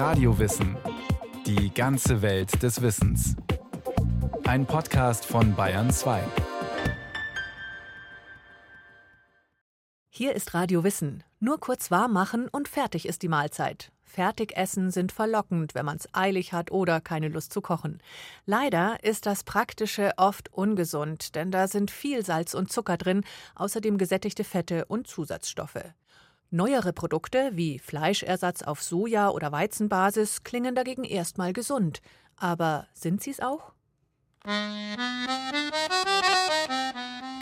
Radiowissen. Die ganze Welt des Wissens. Ein Podcast von Bayern 2. Hier ist Radio Wissen. Nur kurz warm machen und fertig ist die Mahlzeit. Fertigessen sind verlockend, wenn man es eilig hat oder keine Lust zu kochen. Leider ist das Praktische oft ungesund, denn da sind viel Salz und Zucker drin, außerdem gesättigte Fette und Zusatzstoffe. Neuere Produkte wie Fleischersatz auf Soja- oder Weizenbasis klingen dagegen erstmal gesund. Aber sind sie es auch?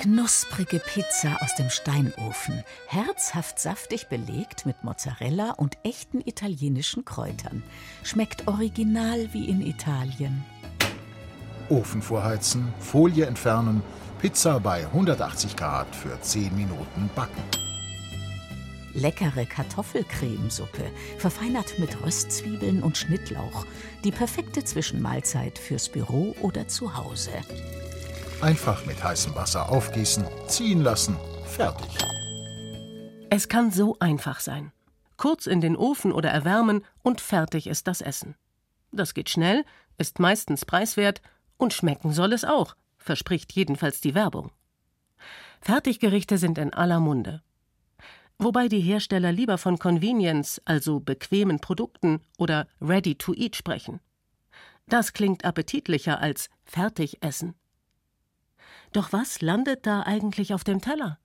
Knusprige Pizza aus dem Steinofen, herzhaft saftig belegt mit Mozzarella und echten italienischen Kräutern. Schmeckt original wie in Italien. Ofen vorheizen, Folie entfernen, Pizza bei 180 Grad für 10 Minuten backen. Leckere Kartoffelcremesuppe, verfeinert mit Röstzwiebeln und Schnittlauch. Die perfekte Zwischenmahlzeit fürs Büro oder zu Hause. Einfach mit heißem Wasser aufgießen, ziehen lassen, fertig. Es kann so einfach sein. Kurz in den Ofen oder erwärmen und fertig ist das Essen. Das geht schnell, ist meistens preiswert und schmecken soll es auch, verspricht jedenfalls die Werbung. Fertiggerichte sind in aller Munde wobei die Hersteller lieber von Convenience, also bequemen Produkten oder Ready to Eat sprechen. Das klingt appetitlicher als Fertigessen. Doch was landet da eigentlich auf dem Teller?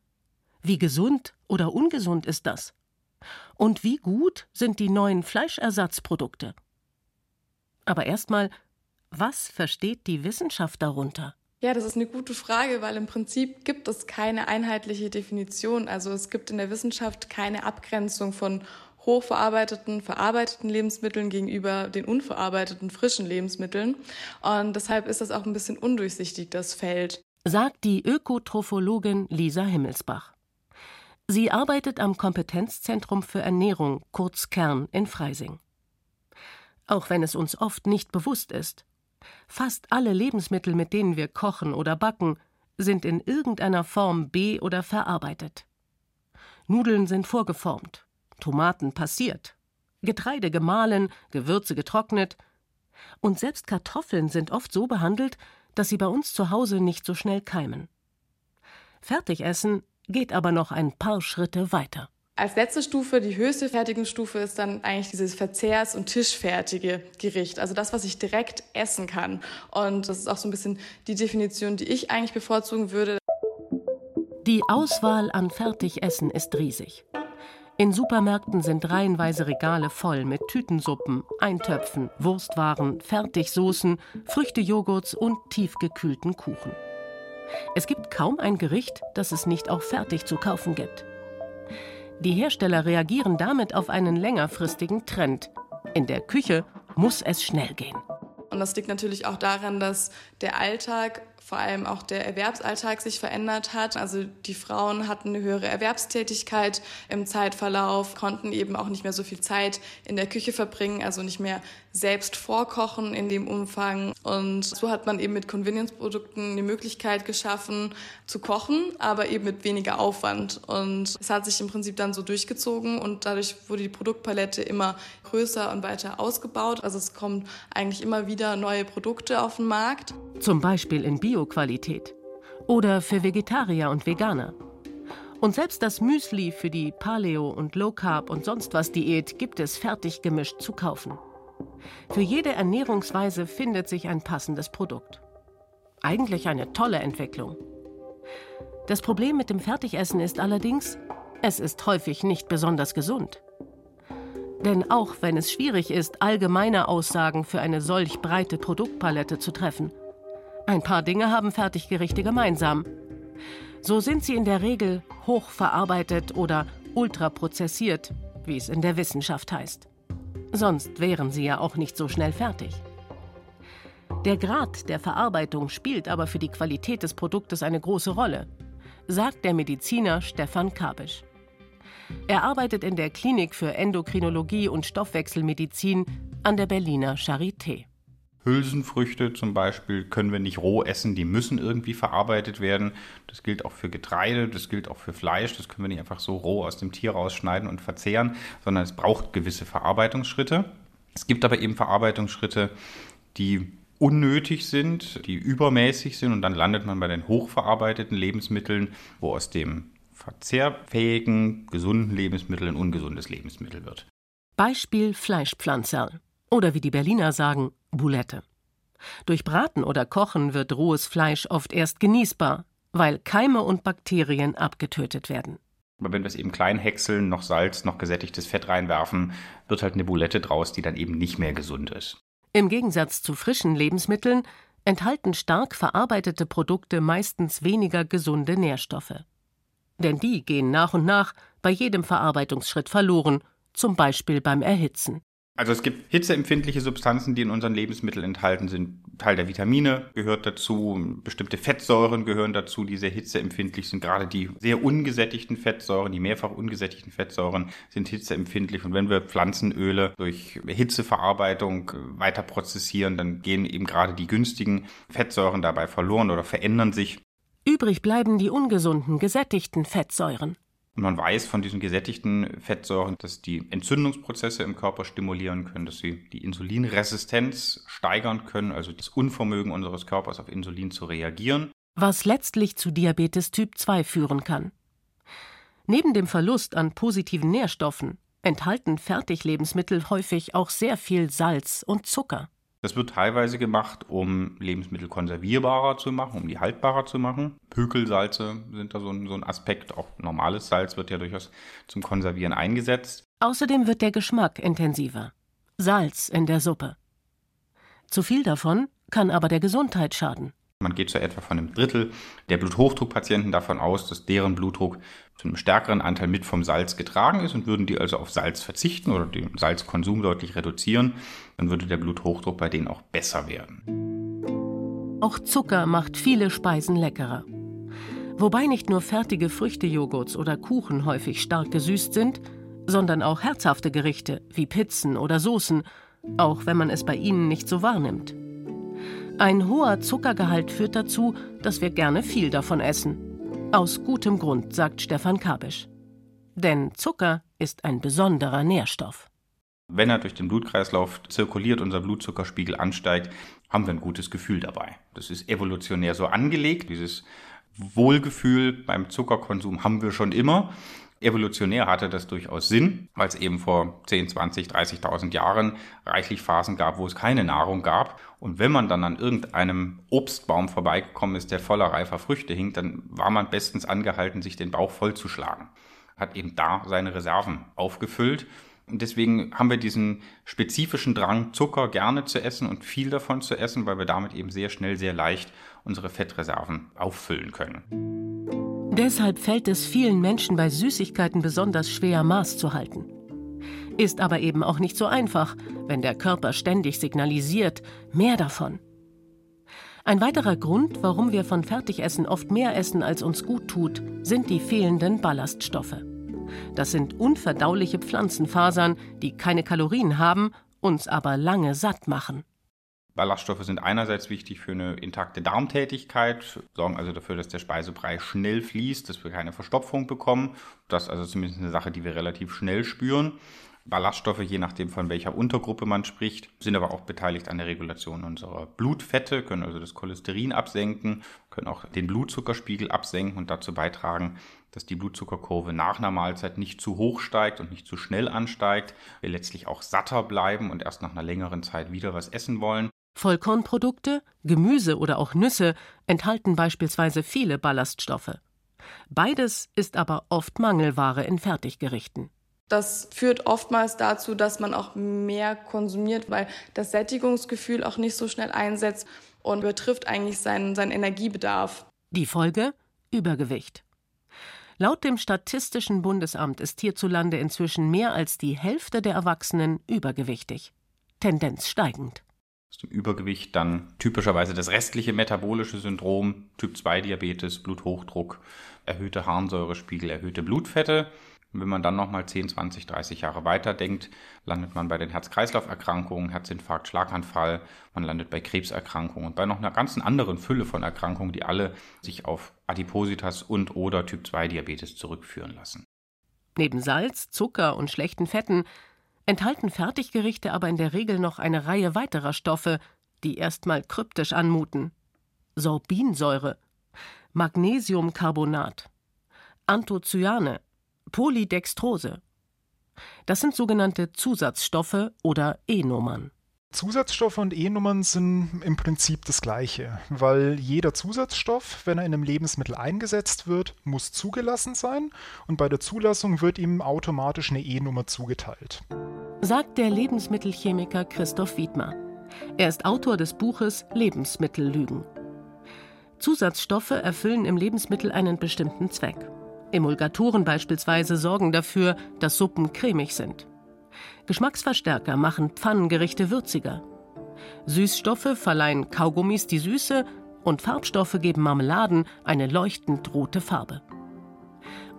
Wie gesund oder ungesund ist das? Und wie gut sind die neuen Fleischersatzprodukte? Aber erstmal, was versteht die Wissenschaft darunter? Ja, das ist eine gute Frage, weil im Prinzip gibt es keine einheitliche Definition. Also es gibt in der Wissenschaft keine Abgrenzung von hochverarbeiteten, verarbeiteten Lebensmitteln gegenüber den unverarbeiteten, frischen Lebensmitteln. Und deshalb ist das auch ein bisschen undurchsichtig, das Feld. Sagt die Ökotrophologin Lisa Himmelsbach. Sie arbeitet am Kompetenzzentrum für Ernährung, kurz Kern, in Freising. Auch wenn es uns oft nicht bewusst ist, Fast alle Lebensmittel, mit denen wir kochen oder backen, sind in irgendeiner Form be- oder verarbeitet. Nudeln sind vorgeformt, Tomaten passiert, Getreide gemahlen, Gewürze getrocknet, und selbst Kartoffeln sind oft so behandelt, dass sie bei uns zu Hause nicht so schnell keimen. Fertigessen geht aber noch ein paar Schritte weiter. Als letzte Stufe, die höchste Fertigungsstufe, ist dann eigentlich dieses verzehrs- und tischfertige Gericht. Also das, was ich direkt essen kann. Und das ist auch so ein bisschen die Definition, die ich eigentlich bevorzugen würde. Die Auswahl an Fertigessen ist riesig. In Supermärkten sind reihenweise Regale voll mit Tütensuppen, Eintöpfen, Wurstwaren, Fertigsoßen, Früchtejoghurts und tiefgekühlten Kuchen. Es gibt kaum ein Gericht, das es nicht auch fertig zu kaufen gibt. Die Hersteller reagieren damit auf einen längerfristigen Trend. In der Küche muss es schnell gehen. Und das liegt natürlich auch daran, dass der Alltag vor allem auch der Erwerbsalltag sich verändert hat. Also die Frauen hatten eine höhere Erwerbstätigkeit im Zeitverlauf, konnten eben auch nicht mehr so viel Zeit in der Küche verbringen, also nicht mehr selbst vorkochen in dem Umfang. Und so hat man eben mit Convenience-Produkten eine Möglichkeit geschaffen zu kochen, aber eben mit weniger Aufwand. Und es hat sich im Prinzip dann so durchgezogen und dadurch wurde die Produktpalette immer größer und weiter ausgebaut. Also es kommen eigentlich immer wieder neue Produkte auf den Markt. Zum Beispiel in Bio-Qualität. Oder für Vegetarier und Veganer. Und selbst das Müsli für die Paleo- und Low-Carb- und sonst was Diät gibt es fertig gemischt zu kaufen. Für jede Ernährungsweise findet sich ein passendes Produkt. Eigentlich eine tolle Entwicklung. Das Problem mit dem Fertigessen ist allerdings, es ist häufig nicht besonders gesund. Denn auch wenn es schwierig ist, allgemeine Aussagen für eine solch breite Produktpalette zu treffen, ein paar Dinge haben Fertiggerichte gemeinsam. So sind sie in der Regel hochverarbeitet oder ultraprozessiert, wie es in der Wissenschaft heißt. Sonst wären sie ja auch nicht so schnell fertig. Der Grad der Verarbeitung spielt aber für die Qualität des Produktes eine große Rolle, sagt der Mediziner Stefan Kabisch. Er arbeitet in der Klinik für Endokrinologie und Stoffwechselmedizin an der Berliner Charité. Hülsenfrüchte zum Beispiel können wir nicht roh essen, die müssen irgendwie verarbeitet werden. Das gilt auch für Getreide, das gilt auch für Fleisch, das können wir nicht einfach so roh aus dem Tier rausschneiden und verzehren, sondern es braucht gewisse Verarbeitungsschritte. Es gibt aber eben Verarbeitungsschritte, die unnötig sind, die übermäßig sind und dann landet man bei den hochverarbeiteten Lebensmitteln, wo aus dem verzehrfähigen, gesunden Lebensmittel ein ungesundes Lebensmittel wird. Beispiel Fleischpflanzerl oder wie die Berliner sagen, Boulette. Durch Braten oder Kochen wird rohes Fleisch oft erst genießbar, weil Keime und Bakterien abgetötet werden. Aber wenn wir es eben klein häckseln, noch Salz, noch gesättigtes Fett reinwerfen, wird halt eine Boulette draus, die dann eben nicht mehr gesund ist. Im Gegensatz zu frischen Lebensmitteln enthalten stark verarbeitete Produkte meistens weniger gesunde Nährstoffe. Denn die gehen nach und nach bei jedem Verarbeitungsschritt verloren, zum Beispiel beim Erhitzen. Also es gibt hitzeempfindliche Substanzen, die in unseren Lebensmitteln enthalten sind. Teil der Vitamine gehört dazu, bestimmte Fettsäuren gehören dazu, die sehr hitzeempfindlich sind. Gerade die sehr ungesättigten Fettsäuren, die mehrfach ungesättigten Fettsäuren sind hitzeempfindlich. Und wenn wir Pflanzenöle durch Hitzeverarbeitung weiter prozessieren, dann gehen eben gerade die günstigen Fettsäuren dabei verloren oder verändern sich. Übrig bleiben die ungesunden, gesättigten Fettsäuren. Man weiß von diesen gesättigten Fettsäuren, dass die Entzündungsprozesse im Körper stimulieren können, dass sie die Insulinresistenz steigern können, also das Unvermögen unseres Körpers auf Insulin zu reagieren. Was letztlich zu Diabetes Typ 2 führen kann. Neben dem Verlust an positiven Nährstoffen enthalten Fertiglebensmittel häufig auch sehr viel Salz und Zucker. Das wird teilweise gemacht, um Lebensmittel konservierbarer zu machen, um die haltbarer zu machen. Pökelsalze sind da so ein, so ein Aspekt. Auch normales Salz wird ja durchaus zum Konservieren eingesetzt. Außerdem wird der Geschmack intensiver. Salz in der Suppe. Zu viel davon kann aber der Gesundheit schaden. Man geht so etwa von einem Drittel der Bluthochdruckpatienten davon aus, dass deren Blutdruck zu einem stärkeren Anteil mit vom Salz getragen ist und würden die also auf Salz verzichten oder den Salzkonsum deutlich reduzieren, dann würde der Bluthochdruck bei denen auch besser werden. Auch Zucker macht viele Speisen leckerer. Wobei nicht nur fertige Früchtejoghurts oder Kuchen häufig stark gesüßt sind, sondern auch herzhafte Gerichte wie Pizzen oder Soßen, auch wenn man es bei ihnen nicht so wahrnimmt. Ein hoher Zuckergehalt führt dazu, dass wir gerne viel davon essen. Aus gutem Grund, sagt Stefan Kabisch. Denn Zucker ist ein besonderer Nährstoff. Wenn er durch den Blutkreislauf zirkuliert, unser Blutzuckerspiegel ansteigt, haben wir ein gutes Gefühl dabei. Das ist evolutionär so angelegt. Dieses Wohlgefühl beim Zuckerkonsum haben wir schon immer. Evolutionär hatte das durchaus Sinn, weil es eben vor 10, 20, 30.000 Jahren reichlich Phasen gab, wo es keine Nahrung gab. Und wenn man dann an irgendeinem Obstbaum vorbeigekommen ist, der voller reifer Früchte hing, dann war man bestens angehalten, sich den Bauch vollzuschlagen. Hat eben da seine Reserven aufgefüllt. Und deswegen haben wir diesen spezifischen Drang, Zucker gerne zu essen und viel davon zu essen, weil wir damit eben sehr schnell, sehr leicht unsere Fettreserven auffüllen können. Deshalb fällt es vielen Menschen bei Süßigkeiten besonders schwer, Maß zu halten. Ist aber eben auch nicht so einfach, wenn der Körper ständig signalisiert, mehr davon. Ein weiterer Grund, warum wir von Fertigessen oft mehr essen, als uns gut tut, sind die fehlenden Ballaststoffe. Das sind unverdauliche Pflanzenfasern, die keine Kalorien haben, uns aber lange satt machen. Ballaststoffe sind einerseits wichtig für eine intakte Darmtätigkeit, sorgen also dafür, dass der Speisebrei schnell fließt, dass wir keine Verstopfung bekommen. Das ist also zumindest eine Sache, die wir relativ schnell spüren. Ballaststoffe, je nachdem von welcher Untergruppe man spricht, sind aber auch beteiligt an der Regulation unserer Blutfette, können also das Cholesterin absenken, können auch den Blutzuckerspiegel absenken und dazu beitragen, dass die Blutzuckerkurve nach einer Mahlzeit nicht zu hoch steigt und nicht zu schnell ansteigt, wir letztlich auch satter bleiben und erst nach einer längeren Zeit wieder was essen wollen. Vollkornprodukte, Gemüse oder auch Nüsse enthalten beispielsweise viele Ballaststoffe. Beides ist aber oft Mangelware in Fertiggerichten. Das führt oftmals dazu, dass man auch mehr konsumiert, weil das Sättigungsgefühl auch nicht so schnell einsetzt und übertrifft eigentlich seinen, seinen Energiebedarf. Die Folge? Übergewicht. Laut dem Statistischen Bundesamt ist hierzulande inzwischen mehr als die Hälfte der Erwachsenen übergewichtig. Tendenz steigend aus dem Übergewicht dann typischerweise das restliche metabolische Syndrom, Typ-2-Diabetes, Bluthochdruck, erhöhte Harnsäurespiegel, erhöhte Blutfette. Und wenn man dann nochmal 10, 20, 30 Jahre weiterdenkt, landet man bei den Herz-Kreislauf-Erkrankungen, Herzinfarkt, Schlaganfall, man landet bei Krebserkrankungen und bei noch einer ganzen anderen Fülle von Erkrankungen, die alle sich auf Adipositas und oder Typ-2-Diabetes zurückführen lassen. Neben Salz, Zucker und schlechten Fetten enthalten Fertiggerichte aber in der Regel noch eine Reihe weiterer Stoffe, die erstmal kryptisch anmuten. Sorbinsäure, Magnesiumcarbonat, Anthocyane, Polydextrose. Das sind sogenannte Zusatzstoffe oder E-Nummern. Zusatzstoffe und E-Nummern sind im Prinzip das gleiche, weil jeder Zusatzstoff, wenn er in einem Lebensmittel eingesetzt wird, muss zugelassen sein und bei der Zulassung wird ihm automatisch eine E-Nummer zugeteilt. Sagt der Lebensmittelchemiker Christoph Wiedmer. Er ist Autor des Buches Lebensmittellügen. Zusatzstoffe erfüllen im Lebensmittel einen bestimmten Zweck. Emulgatoren beispielsweise sorgen dafür, dass Suppen cremig sind. Geschmacksverstärker machen Pfannengerichte würziger. Süßstoffe verleihen Kaugummis die Süße und Farbstoffe geben Marmeladen eine leuchtend rote Farbe.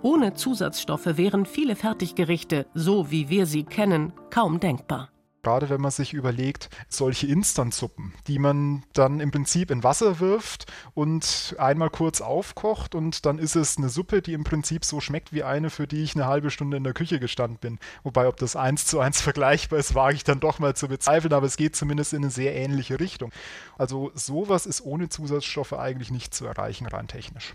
Ohne Zusatzstoffe wären viele Fertiggerichte, so wie wir sie kennen, kaum denkbar. Gerade wenn man sich überlegt, solche Instantsuppen, die man dann im Prinzip in Wasser wirft und einmal kurz aufkocht und dann ist es eine Suppe, die im Prinzip so schmeckt wie eine, für die ich eine halbe Stunde in der Küche gestanden bin. Wobei, ob das eins zu eins vergleichbar ist, wage ich dann doch mal zu bezweifeln, aber es geht zumindest in eine sehr ähnliche Richtung. Also sowas ist ohne Zusatzstoffe eigentlich nicht zu erreichen, rein technisch.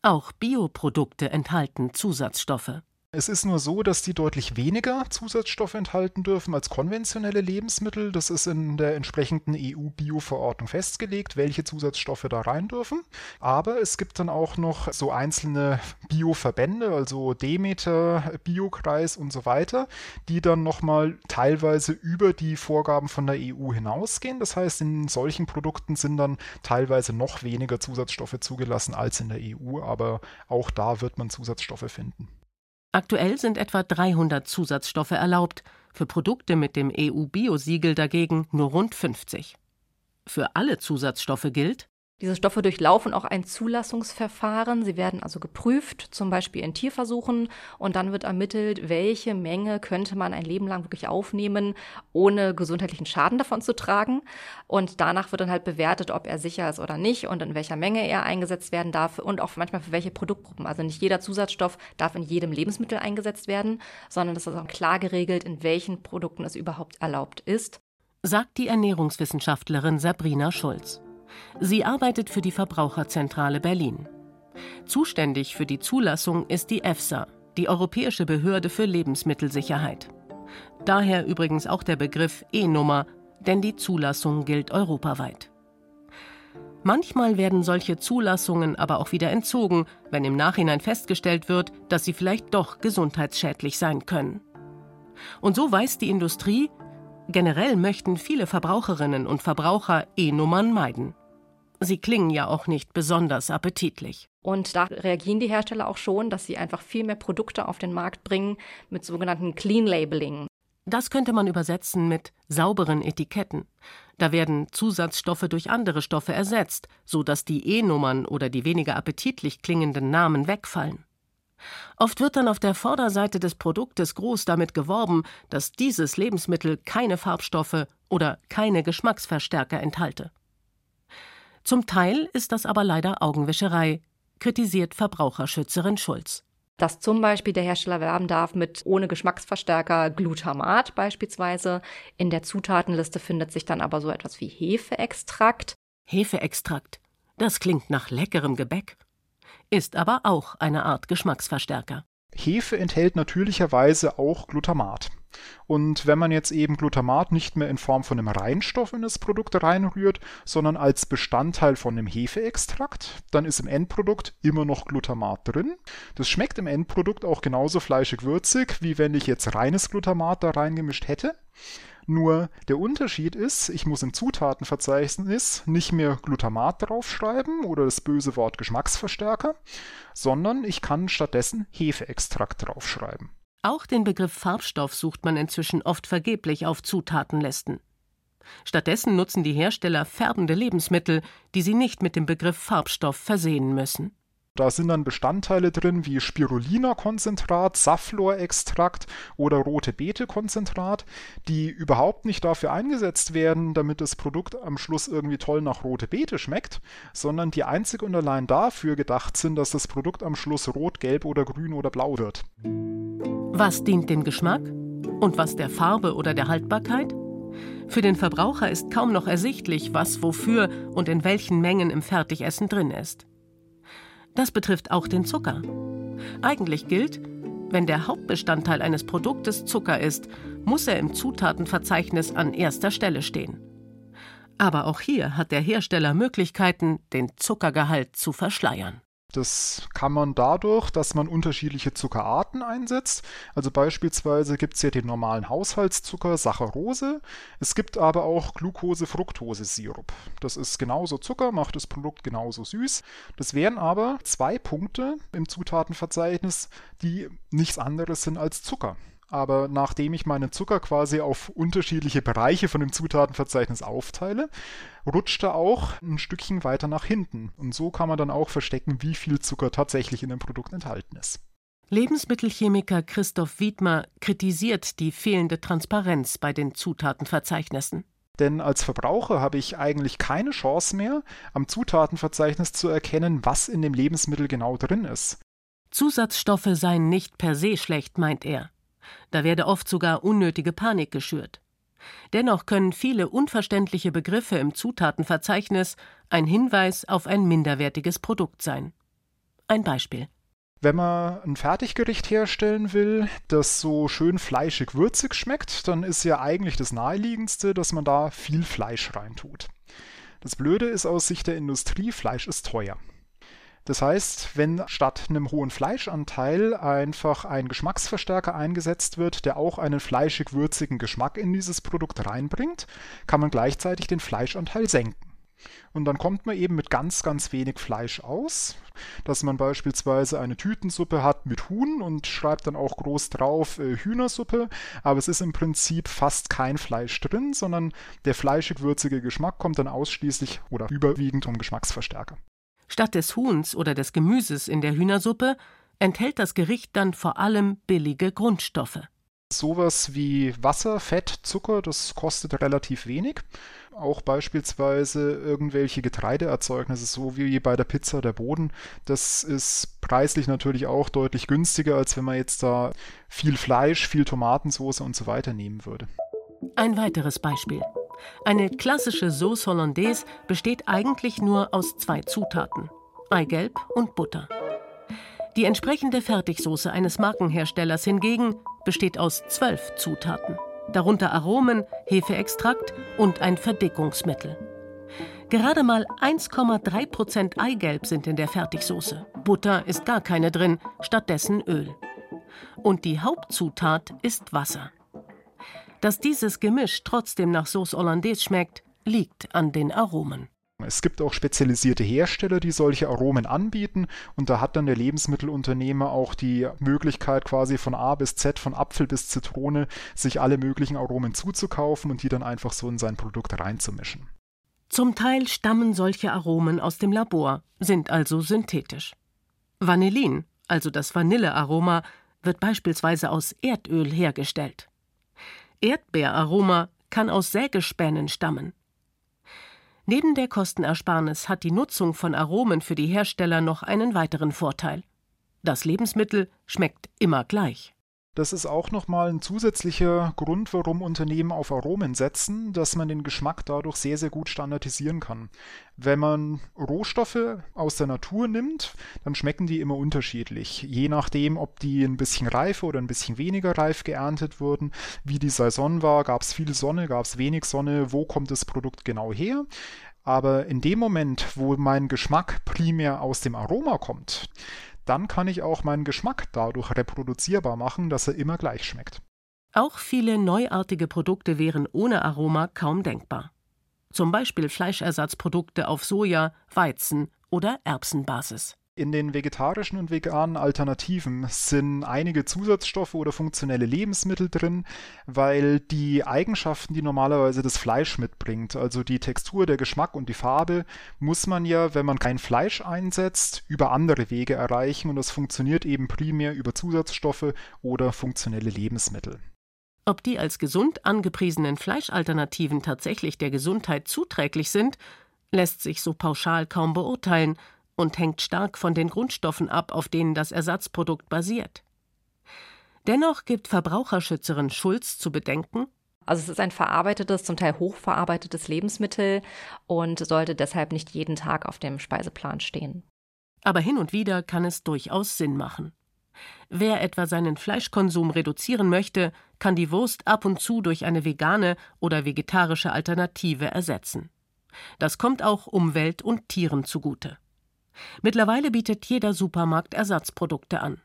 Auch Bioprodukte enthalten Zusatzstoffe. Es ist nur so, dass die deutlich weniger Zusatzstoffe enthalten dürfen als konventionelle Lebensmittel. Das ist in der entsprechenden EU-Bio-Verordnung festgelegt, welche Zusatzstoffe da rein dürfen. Aber es gibt dann auch noch so einzelne Bio-Verbände, also Demeter, Biokreis und so weiter, die dann nochmal teilweise über die Vorgaben von der EU hinausgehen. Das heißt, in solchen Produkten sind dann teilweise noch weniger Zusatzstoffe zugelassen als in der EU, aber auch da wird man Zusatzstoffe finden. Aktuell sind etwa 300 Zusatzstoffe erlaubt, für Produkte mit dem EU-Biosiegel dagegen nur rund 50. Für alle Zusatzstoffe gilt, diese Stoffe durchlaufen auch ein Zulassungsverfahren. Sie werden also geprüft, zum Beispiel in Tierversuchen, und dann wird ermittelt, welche Menge könnte man ein Leben lang wirklich aufnehmen, ohne gesundheitlichen Schaden davon zu tragen. Und danach wird dann halt bewertet, ob er sicher ist oder nicht und in welcher Menge er eingesetzt werden darf und auch manchmal für welche Produktgruppen. Also nicht jeder Zusatzstoff darf in jedem Lebensmittel eingesetzt werden, sondern es ist auch klar geregelt, in welchen Produkten es überhaupt erlaubt ist. Sagt die Ernährungswissenschaftlerin Sabrina Schulz. Sie arbeitet für die Verbraucherzentrale Berlin. Zuständig für die Zulassung ist die EFSA, die Europäische Behörde für Lebensmittelsicherheit. Daher übrigens auch der Begriff E-Nummer, denn die Zulassung gilt europaweit. Manchmal werden solche Zulassungen aber auch wieder entzogen, wenn im Nachhinein festgestellt wird, dass sie vielleicht doch gesundheitsschädlich sein können. Und so weiß die Industrie, generell möchten viele Verbraucherinnen und Verbraucher E-Nummern meiden. Sie klingen ja auch nicht besonders appetitlich. Und da reagieren die Hersteller auch schon, dass sie einfach viel mehr Produkte auf den Markt bringen mit sogenannten Clean Labeling. Das könnte man übersetzen mit sauberen Etiketten. Da werden Zusatzstoffe durch andere Stoffe ersetzt, sodass die E-Nummern oder die weniger appetitlich klingenden Namen wegfallen. Oft wird dann auf der Vorderseite des Produktes groß damit geworben, dass dieses Lebensmittel keine Farbstoffe oder keine Geschmacksverstärker enthalte. Zum Teil ist das aber leider Augenwischerei, kritisiert Verbraucherschützerin Schulz dass zum Beispiel der Hersteller werben darf mit ohne Geschmacksverstärker Glutamat beispielsweise. In der Zutatenliste findet sich dann aber so etwas wie Hefeextrakt. Hefeextrakt, das klingt nach leckerem Gebäck, ist aber auch eine Art Geschmacksverstärker. Hefe enthält natürlicherweise auch Glutamat. Und wenn man jetzt eben Glutamat nicht mehr in Form von einem Reinstoff in das Produkt reinrührt, sondern als Bestandteil von einem Hefeextrakt, dann ist im Endprodukt immer noch Glutamat drin. Das schmeckt im Endprodukt auch genauso fleischig würzig, wie wenn ich jetzt reines Glutamat da reingemischt hätte. Nur der Unterschied ist, ich muss im Zutatenverzeichnis nicht mehr Glutamat draufschreiben oder das böse Wort Geschmacksverstärker, sondern ich kann stattdessen Hefeextrakt draufschreiben. Auch den Begriff Farbstoff sucht man inzwischen oft vergeblich auf Zutatenlisten. Stattdessen nutzen die Hersteller färbende Lebensmittel, die sie nicht mit dem Begriff Farbstoff versehen müssen. Da sind dann Bestandteile drin wie Spirulina-Konzentrat, Safflor-Extrakt oder rote Beete-Konzentrat, die überhaupt nicht dafür eingesetzt werden, damit das Produkt am Schluss irgendwie toll nach rote Beete schmeckt, sondern die einzig und allein dafür gedacht sind, dass das Produkt am Schluss rot, gelb oder grün oder blau wird. Was dient dem Geschmack? Und was der Farbe oder der Haltbarkeit? Für den Verbraucher ist kaum noch ersichtlich, was wofür und in welchen Mengen im Fertigessen drin ist. Das betrifft auch den Zucker. Eigentlich gilt, wenn der Hauptbestandteil eines Produktes Zucker ist, muss er im Zutatenverzeichnis an erster Stelle stehen. Aber auch hier hat der Hersteller Möglichkeiten, den Zuckergehalt zu verschleiern. Das kann man dadurch, dass man unterschiedliche Zuckerarten einsetzt. Also beispielsweise gibt es ja den normalen Haushaltszucker Saccharose. Es gibt aber auch Glucose-Fructose-Sirup. Das ist genauso Zucker, macht das Produkt genauso süß. Das wären aber zwei Punkte im Zutatenverzeichnis, die nichts anderes sind als Zucker aber nachdem ich meinen Zucker quasi auf unterschiedliche Bereiche von dem Zutatenverzeichnis aufteile, rutscht er auch ein Stückchen weiter nach hinten. Und so kann man dann auch verstecken, wie viel Zucker tatsächlich in dem Produkt enthalten ist. Lebensmittelchemiker Christoph Wiedmer kritisiert die fehlende Transparenz bei den Zutatenverzeichnissen. Denn als Verbraucher habe ich eigentlich keine Chance mehr, am Zutatenverzeichnis zu erkennen, was in dem Lebensmittel genau drin ist. Zusatzstoffe seien nicht per se schlecht, meint er. Da werde oft sogar unnötige Panik geschürt. Dennoch können viele unverständliche Begriffe im Zutatenverzeichnis ein Hinweis auf ein minderwertiges Produkt sein. Ein Beispiel. Wenn man ein Fertiggericht herstellen will, das so schön fleischig würzig schmeckt, dann ist ja eigentlich das naheliegendste, dass man da viel Fleisch reintut. Das Blöde ist aus Sicht der Industrie, Fleisch ist teuer. Das heißt, wenn statt einem hohen Fleischanteil einfach ein Geschmacksverstärker eingesetzt wird, der auch einen fleischig-würzigen Geschmack in dieses Produkt reinbringt, kann man gleichzeitig den Fleischanteil senken. Und dann kommt man eben mit ganz, ganz wenig Fleisch aus, dass man beispielsweise eine Tütensuppe hat mit Huhn und schreibt dann auch groß drauf äh, Hühnersuppe, aber es ist im Prinzip fast kein Fleisch drin, sondern der fleischig-würzige Geschmack kommt dann ausschließlich oder überwiegend um Geschmacksverstärker. Statt des Huhns oder des Gemüses in der Hühnersuppe enthält das Gericht dann vor allem billige Grundstoffe. Sowas wie Wasser, Fett, Zucker, das kostet relativ wenig. Auch beispielsweise irgendwelche Getreideerzeugnisse, so wie bei der Pizza der Boden, das ist preislich natürlich auch deutlich günstiger, als wenn man jetzt da viel Fleisch, viel Tomatensauce und so weiter nehmen würde. Ein weiteres Beispiel. Eine klassische Sauce Hollandaise besteht eigentlich nur aus zwei Zutaten: Eigelb und Butter. Die entsprechende Fertigsoße eines Markenherstellers hingegen besteht aus zwölf Zutaten, darunter Aromen, Hefeextrakt und ein Verdickungsmittel. Gerade mal 1,3 Prozent Eigelb sind in der Fertigsoße. Butter ist gar keine drin, stattdessen Öl. Und die Hauptzutat ist Wasser. Dass dieses Gemisch trotzdem nach Sauce Hollandaise schmeckt, liegt an den Aromen. Es gibt auch spezialisierte Hersteller, die solche Aromen anbieten und da hat dann der Lebensmittelunternehmer auch die Möglichkeit quasi von A bis Z, von Apfel bis Zitrone, sich alle möglichen Aromen zuzukaufen und die dann einfach so in sein Produkt reinzumischen. Zum Teil stammen solche Aromen aus dem Labor, sind also synthetisch. Vanillin, also das Vanillearoma, wird beispielsweise aus Erdöl hergestellt. Erdbeeraroma kann aus Sägespänen stammen. Neben der Kostenersparnis hat die Nutzung von Aromen für die Hersteller noch einen weiteren Vorteil. Das Lebensmittel schmeckt immer gleich. Das ist auch nochmal ein zusätzlicher Grund, warum Unternehmen auf Aromen setzen, dass man den Geschmack dadurch sehr, sehr gut standardisieren kann. Wenn man Rohstoffe aus der Natur nimmt, dann schmecken die immer unterschiedlich. Je nachdem, ob die ein bisschen reifer oder ein bisschen weniger reif geerntet wurden, wie die Saison war, gab es viel Sonne, gab es wenig Sonne, wo kommt das Produkt genau her. Aber in dem Moment, wo mein Geschmack primär aus dem Aroma kommt, dann kann ich auch meinen Geschmack dadurch reproduzierbar machen, dass er immer gleich schmeckt. Auch viele neuartige Produkte wären ohne Aroma kaum denkbar. Zum Beispiel Fleischersatzprodukte auf Soja, Weizen oder Erbsenbasis. In den vegetarischen und veganen Alternativen sind einige Zusatzstoffe oder funktionelle Lebensmittel drin, weil die Eigenschaften, die normalerweise das Fleisch mitbringt, also die Textur, der Geschmack und die Farbe, muss man ja, wenn man kein Fleisch einsetzt, über andere Wege erreichen und das funktioniert eben primär über Zusatzstoffe oder funktionelle Lebensmittel. Ob die als gesund angepriesenen Fleischalternativen tatsächlich der Gesundheit zuträglich sind, lässt sich so pauschal kaum beurteilen, und hängt stark von den Grundstoffen ab, auf denen das Ersatzprodukt basiert. Dennoch gibt Verbraucherschützerin Schulz zu bedenken, also es ist ein verarbeitetes, zum Teil hochverarbeitetes Lebensmittel und sollte deshalb nicht jeden Tag auf dem Speiseplan stehen. Aber hin und wieder kann es durchaus Sinn machen. Wer etwa seinen Fleischkonsum reduzieren möchte, kann die Wurst ab und zu durch eine vegane oder vegetarische Alternative ersetzen. Das kommt auch Umwelt und Tieren zugute. Mittlerweile bietet jeder Supermarkt Ersatzprodukte an.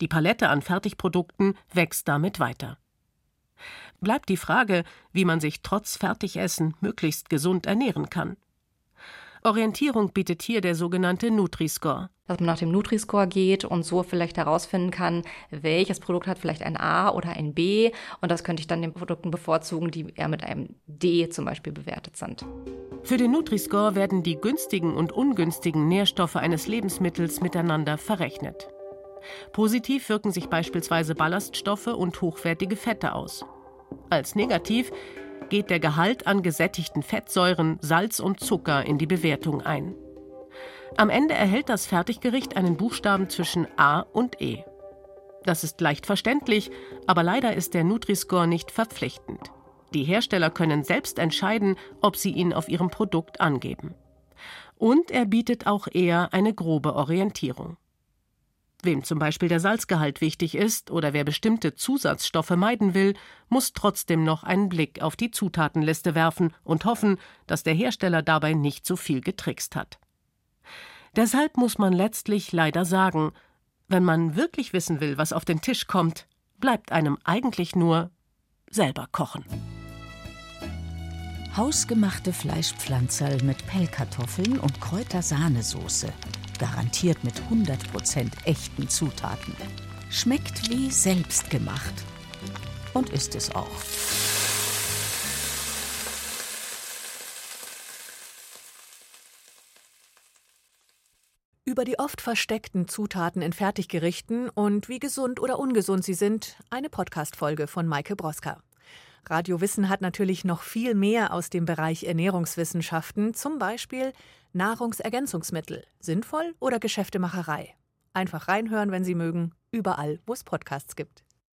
Die Palette an Fertigprodukten wächst damit weiter. Bleibt die Frage, wie man sich trotz Fertigessen möglichst gesund ernähren kann. Orientierung bietet hier der sogenannte Nutri-Score. Dass man nach dem Nutri-Score geht und so vielleicht herausfinden kann, welches Produkt hat vielleicht ein A oder ein B. Und das könnte ich dann den Produkten bevorzugen, die eher mit einem D zum Beispiel bewertet sind. Für den Nutri-Score werden die günstigen und ungünstigen Nährstoffe eines Lebensmittels miteinander verrechnet. Positiv wirken sich beispielsweise Ballaststoffe und hochwertige Fette aus. Als negativ geht der Gehalt an gesättigten Fettsäuren, Salz und Zucker in die Bewertung ein. Am Ende erhält das Fertiggericht einen Buchstaben zwischen A und E. Das ist leicht verständlich, aber leider ist der Nutri-Score nicht verpflichtend. Die Hersteller können selbst entscheiden, ob sie ihn auf ihrem Produkt angeben. Und er bietet auch eher eine grobe Orientierung. Wem zum Beispiel der Salzgehalt wichtig ist oder wer bestimmte Zusatzstoffe meiden will, muss trotzdem noch einen Blick auf die Zutatenliste werfen und hoffen, dass der Hersteller dabei nicht so viel getrickst hat. Deshalb muss man letztlich leider sagen, wenn man wirklich wissen will, was auf den Tisch kommt, bleibt einem eigentlich nur selber kochen. Hausgemachte Fleischpflanzerl mit Pellkartoffeln und Kräutersahnesoße garantiert mit 100% echten Zutaten. Schmeckt wie selbstgemacht. Und ist es auch. Über die oft versteckten Zutaten in Fertiggerichten und wie gesund oder ungesund sie sind, eine Podcast-Folge von Maike Broska. Radio Wissen hat natürlich noch viel mehr aus dem Bereich Ernährungswissenschaften, zum Beispiel Nahrungsergänzungsmittel. Sinnvoll oder Geschäftemacherei? Einfach reinhören, wenn Sie mögen, überall, wo es Podcasts gibt.